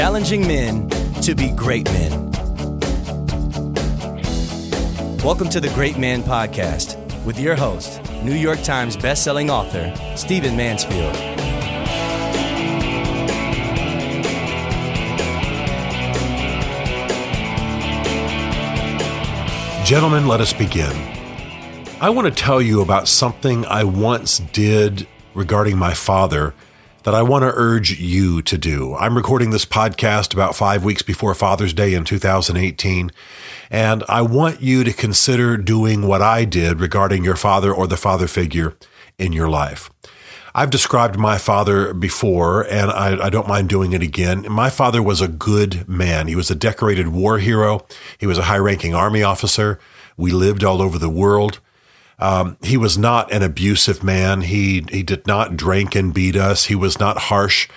challenging men to be great men. Welcome to the Great Man Podcast with your host, New York Times bestselling author, Stephen Mansfield. Gentlemen, let us begin. I want to tell you about something I once did regarding my father that I want to urge you to do. I'm recording this podcast about five weeks before Father's Day in 2018, and I want you to consider doing what I did regarding your father or the father figure in your life. I've described my father before, and I, I, don't mind doing it again. My father was a good man. He was a decorated war hero. He was a high ranking army officer. We lived all over the world. Um, he was not an abusive man. He he did not drink and beat us. He was not harsh.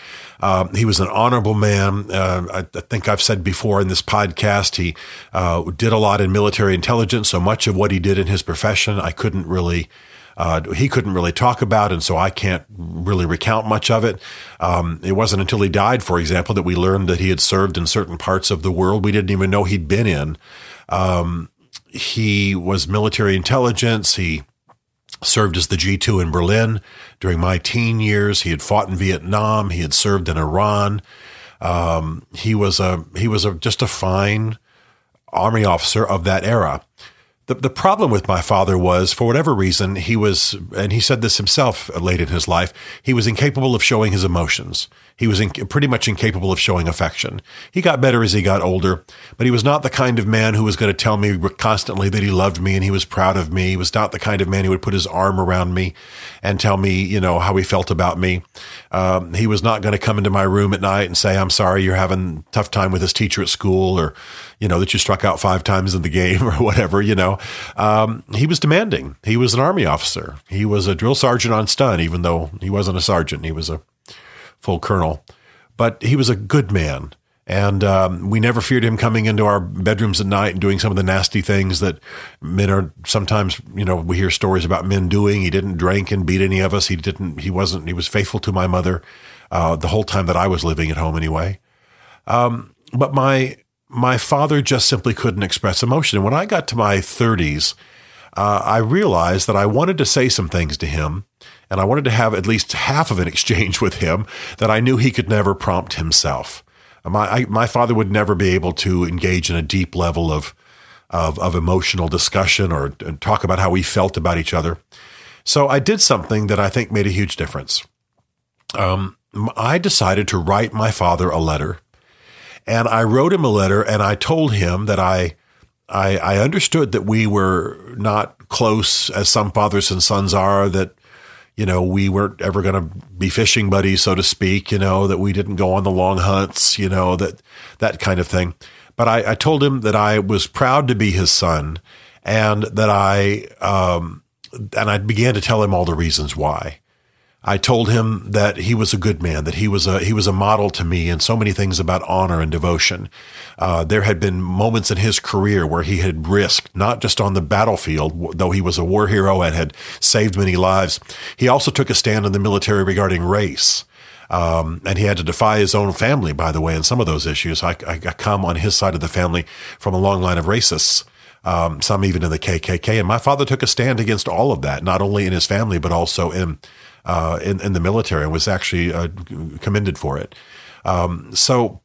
Um, he was an honorable man. Uh, I, I, think I've said before in this podcast, he uh, did a lot in military intelligence. So much of what he did in his profession, I couldn't really uh, he couldn't really talk about, and so I can't really recount much of it. Um, it wasn't until he died, for example, that we learned that he had served in certain parts of the world we didn't even know he'd been in. Um, he was military intelligence. He served as the G2 in Berlin during my teen years. He had fought in Vietnam. He had served in Iran. Um, he was a he was a, just a fine army officer of that era. The, the problem with my father was, for whatever reason, he was, and he said this himself late in his life, he was incapable of showing his emotions. He was in, pretty much incapable of showing affection. He got better as he got older, but he was not the kind of man who was going to tell me constantly that he loved me and he was proud of me. He was not the kind of man who would put his arm around me and tell me, you know, how he felt about me. Um, he was not going to come into my room at night and say, I'm sorry you're having a tough time with this teacher at school or, you know, that you struck out five times in the game or whatever, you know. Um, he was demanding. He was an army officer. He was a drill sergeant on stun, even though he wasn't a sergeant. He was a full colonel, but he was a good man. And um, we never feared him coming into our bedrooms at night and doing some of the nasty things that men are sometimes, you know, we hear stories about men doing. He didn't drink and beat any of us. He didn't, he wasn't, he was faithful to my mother uh, the whole time that I was living at home anyway. Um, but my, my father just simply couldn't express emotion. And when I got to my 30s, uh, I realized that I wanted to say some things to him and I wanted to have at least half of an exchange with him that I knew he could never prompt himself. My I, my father would never be able to engage in a deep level of of, of emotional discussion or talk about how we felt about each other. So I did something that I think made a huge difference. Um, I decided to write my father a letter, and I wrote him a letter, and I told him that I I, I understood that we were not close as some fathers and sons are. That you know, we weren't ever going to be fishing buddies, so to speak, you know, that we didn't go on the long hunts, you know, that, that kind of thing. But I, I told him that I was proud to be his son and that I, um, and I began to tell him all the reasons why. I told him that he was a good man, that he was a he was a model to me in so many things about honor and devotion. Uh, there had been moments in his career where he had risked not just on the battlefield, though he was a war hero and had saved many lives. He also took a stand in the military regarding race. Um, and he had to defy his own family, by the way, in some of those issues. I, I come on his side of the family from a long line of racists. Um, some even in the KKK. And my father took a stand against all of that, not only in his family, but also in uh, in, in the military and was actually uh, commended for it. Um, so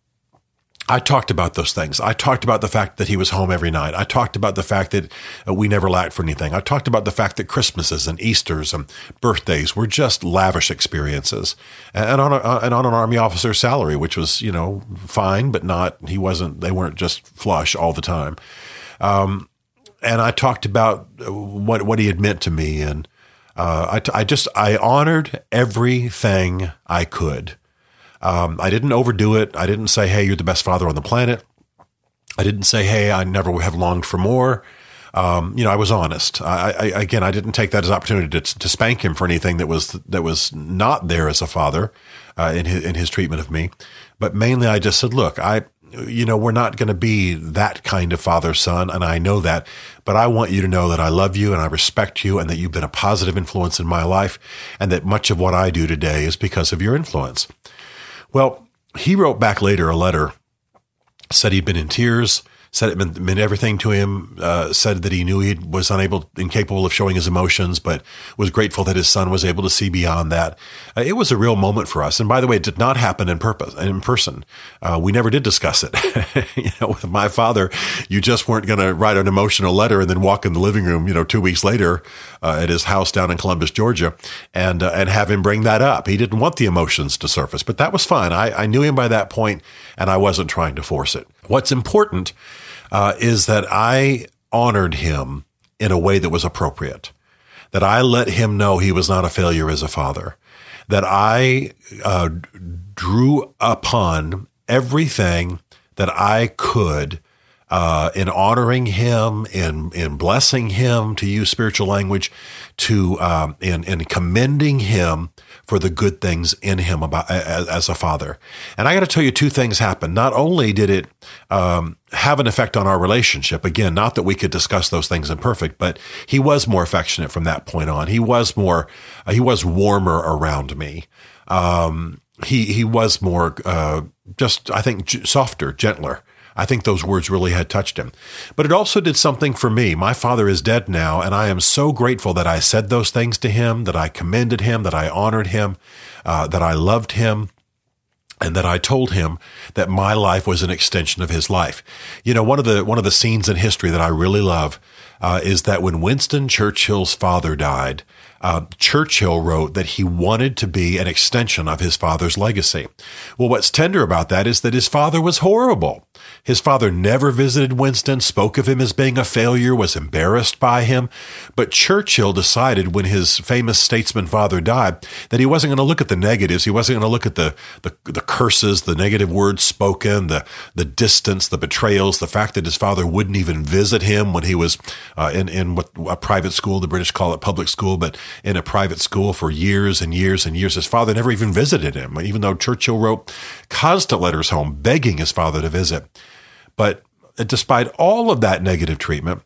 I talked about those things. I talked about the fact that he was home every night. I talked about the fact that uh, we never lacked for anything. I talked about the fact that Christmases and Easters and birthdays were just lavish experiences, and on a, uh, and on an army officer's salary, which was you know fine, but not he wasn't. They weren't just flush all the time. Um, and I talked about what what he had meant to me and uh, I, I just I honored everything I could. Um, I didn't overdo it. I didn't say, "Hey, you're the best father on the planet." I didn't say, "Hey, I never have longed for more." Um, you know, I was honest. I, I, again, I didn't take that as opportunity to, to, spank him for anything that was that was not there as a father uh, in his in his treatment of me. But mainly, I just said, "Look, I you know, we're not going to be that kind of father son, and I know that. But I want you to know that I love you and I respect you, and that you've been a positive influence in my life, and that much of what I do today is because of your influence. Well, he wrote back later a letter, said he'd been in tears, said it meant, meant everything to him, uh, said that he knew he was unable, incapable of showing his emotions, but was grateful that his son was able to see beyond that. Uh, it was a real moment for us. And by the way, it did not happen in purpose, in person. Uh, we never did discuss it. you know, with my father, you just weren't going to write an emotional letter and then walk in the living room, you know, two weeks later uh, at his house down in Columbus, Georgia, and, uh, and have him bring that up. He didn't want the emotions to surface, but that was fine. I, I knew him by that point and I wasn't trying to force it. What's important uh, is that I honored him in a way that was appropriate, that I let him know he was not a failure as a father, that I uh, drew upon everything that I could uh, in honoring him, in in blessing him, to use spiritual language, to um, in in commending him for the good things in him about as, as a father. And I got to tell you, two things happened. Not only did it um, have an effect on our relationship, again, not that we could discuss those things in perfect, but he was more affectionate from that point on. He was more, uh, he was warmer around me. Um, he he was more uh, just, I think, softer, gentler. I think those words really had touched him. But it also did something for me. My father is dead now, and I am so grateful that I said those things to him, that I commended him, that I honored him, uh, that I loved him and that I told him that my life was an extension of his life. You know, one of the one of the scenes in history that I really love uh, is that when Winston Churchill's father died, uh, Churchill wrote that he wanted to be an extension of his father's legacy. Well, what's tender about that is that his father was horrible. His father never visited Winston, spoke of him as being a failure, was embarrassed by him. But Churchill decided when his famous statesman father died that he wasn't going to look at the negatives. He wasn't going to look at the, the, the curses, the negative words spoken, the, the distance, the betrayals, the fact that his father wouldn't even visit him when he was uh, in, in what a private school, the British call it public school, but in a private school for years and years and years. His father never even visited him, even though Churchill wrote constant letters home begging his father to visit. But despite all of that negative treatment,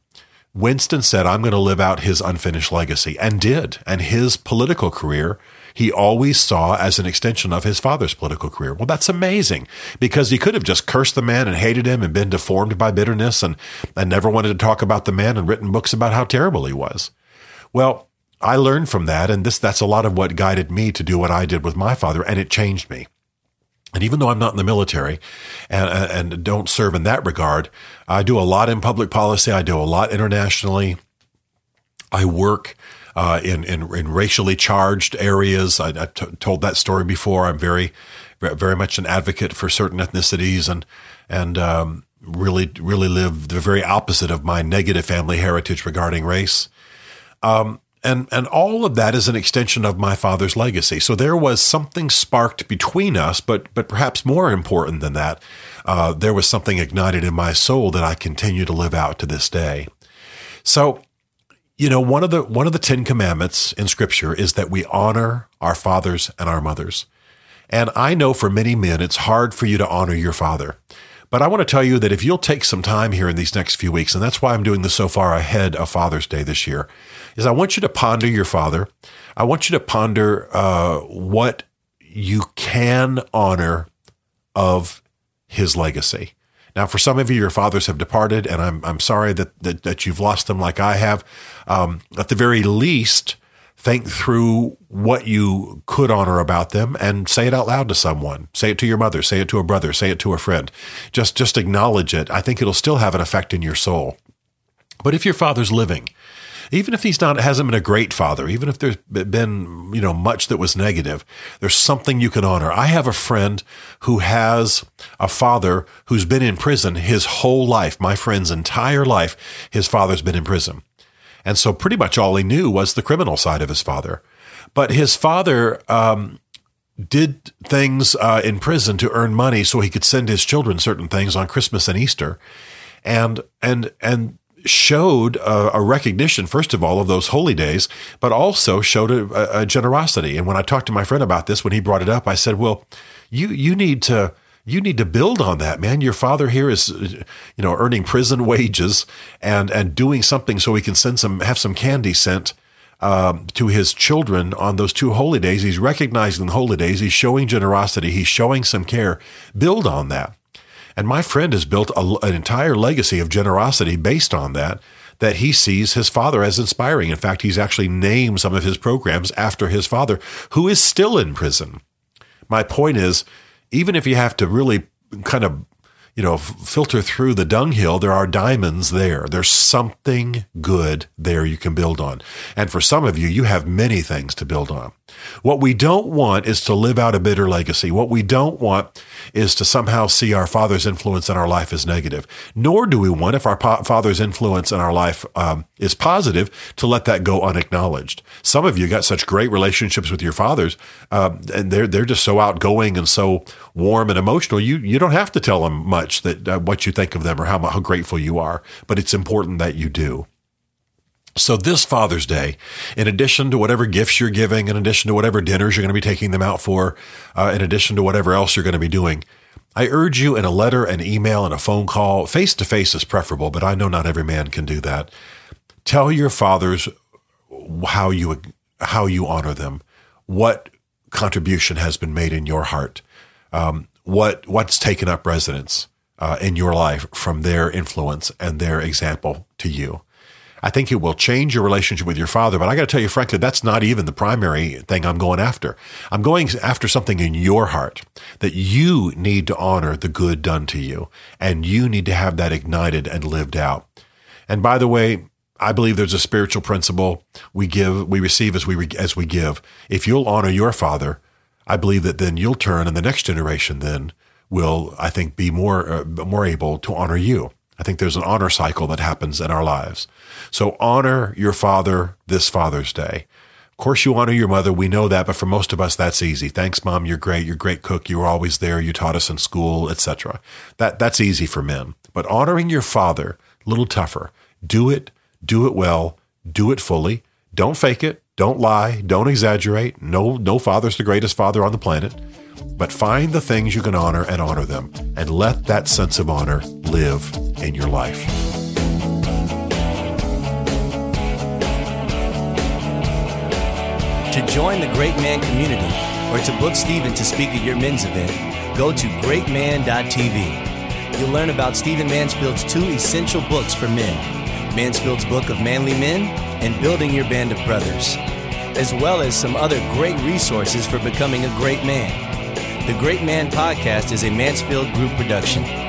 Winston said, I'm going to live out his unfinished legacy, and did. And his political career, he always saw as an extension of his father's political career. Well, that's amazing because he could have just cursed the man and hated him and been deformed by bitterness and, and never wanted to talk about the man and written books about how terrible he was. Well, I learned from that, and this that's a lot of what guided me to do what I did with my father, and it changed me. And even though I'm not in the military and, and don't serve in that regard, I do a lot in public policy. I do a lot internationally. I work uh, in, in, in racially charged areas. I, I t- told that story before. I'm very very much an advocate for certain ethnicities and and um, really really live the very opposite of my negative family heritage regarding race. Um, and, and all of that is an extension of my father's legacy. So there was something sparked between us, but, but perhaps more important than that, uh, there was something ignited in my soul that I continue to live out to this day. So, you know, one of the, one of the 10 commandments in scripture is that we honor our fathers and our mothers. And I know for many men, it's hard for you to honor your father. But I want to tell you that if you'll take some time here in these next few weeks, and that's why I'm doing this so far ahead of Father's Day this year, is I want you to ponder your father. I want you to ponder uh, what you can honor of his legacy. Now, for some of you, your fathers have departed, and I'm, I'm sorry that, that, that you've lost them like I have. Um, at the very least, think through what you could honor about them and say it out loud to someone. Say it to your mother, say it to a brother, say it to a friend. Just, just acknowledge it. I think it'll still have an effect in your soul. But if your father's living, even if he's not hasn't been a great father, even if there's been you know much that was negative, there's something you can honor. I have a friend who has a father who's been in prison his whole life. My friend's entire life, his father's been in prison, and so pretty much all he knew was the criminal side of his father. But his father. Um, did things uh, in prison to earn money so he could send his children certain things on Christmas and Easter, and and and showed a, a, recognition, first of all, of those holy days, but also showed a, a, generosity. And when I talked to my friend about this, when he brought it up, I said, "Well, you you need to." You need to build on that, man. Your father here is, you know, earning prison wages and and doing something so he can send some have some candy sent um, to his children on those two holy days. He's recognizing the holy days. He's showing generosity. He's showing some care. Build on that. And my friend has built a, an entire legacy of generosity based on that, that he sees his father as inspiring. In fact, he's actually named some of his programs after his father, who is still in prison. My point is, even if you have to really kind of you know, filter through the dunghill, there are diamonds there. There's something good there you can build on. And for some of you, you have many things to build on. What we don't want is to live out a bitter legacy. What we don't want is to somehow see our father's influence in our life as negative. Nor do we want, if our father's influence in our life um, is positive, to let that go unacknowledged. Some of you got such great relationships with your fathers, uh, and they're they're just so outgoing and so warm and emotional. You you don't have to tell them much that uh, what you think of them or how how grateful you are, but it's important that you do. So this Father's Day, in addition to whatever gifts you're giving, in addition to whatever dinners you're going to be taking them out for, uh, in addition to whatever else you're going to be doing, I urge you in a letter, an email, and a phone call, face to face is preferable, but I know not every man can do that. Tell your fathers how you how you honor them, what contribution has been made in your heart, um, what what's taken up residence uh, in your life from their influence and their example to you. I think it will change your relationship with your father. But I got to tell you, frankly, that's not even the primary thing I'm going after. I'm going after something in your heart that you need to honor the good done to you, and you need to have that ignited and lived out. And by the way, I believe there's a spiritual principle we give, we receive as we as we give. If you'll honor your father, I believe that then you'll turn, and the next generation then will, I think, be more uh, more able to honor you. I think there's an honor cycle that happens in our lives. So honor your father this Father's Day. Of course, you honor your mother. We know that, but for most of us, that's easy. Thanks, mom. You're great. You're great cook. You were always there. You taught us in school, etc. That that's easy for men. But honoring your father, a little tougher. Do it. Do it well. Do it fully. Don't fake it. Don't lie. Don't exaggerate. No, no father's the greatest father on the planet. But find the things you can honor and honor them, and let that sense of honor live in your life. To join the Great Man community or to book Stephen to speak at your men's event, go to greatman.tv. You'll learn about Stephen Mansfield's two essential books for men Mansfield's Book of Manly Men and Building Your Band of Brothers, as well as some other great resources for becoming a great man. The Great Man Podcast is a Mansfield Group production.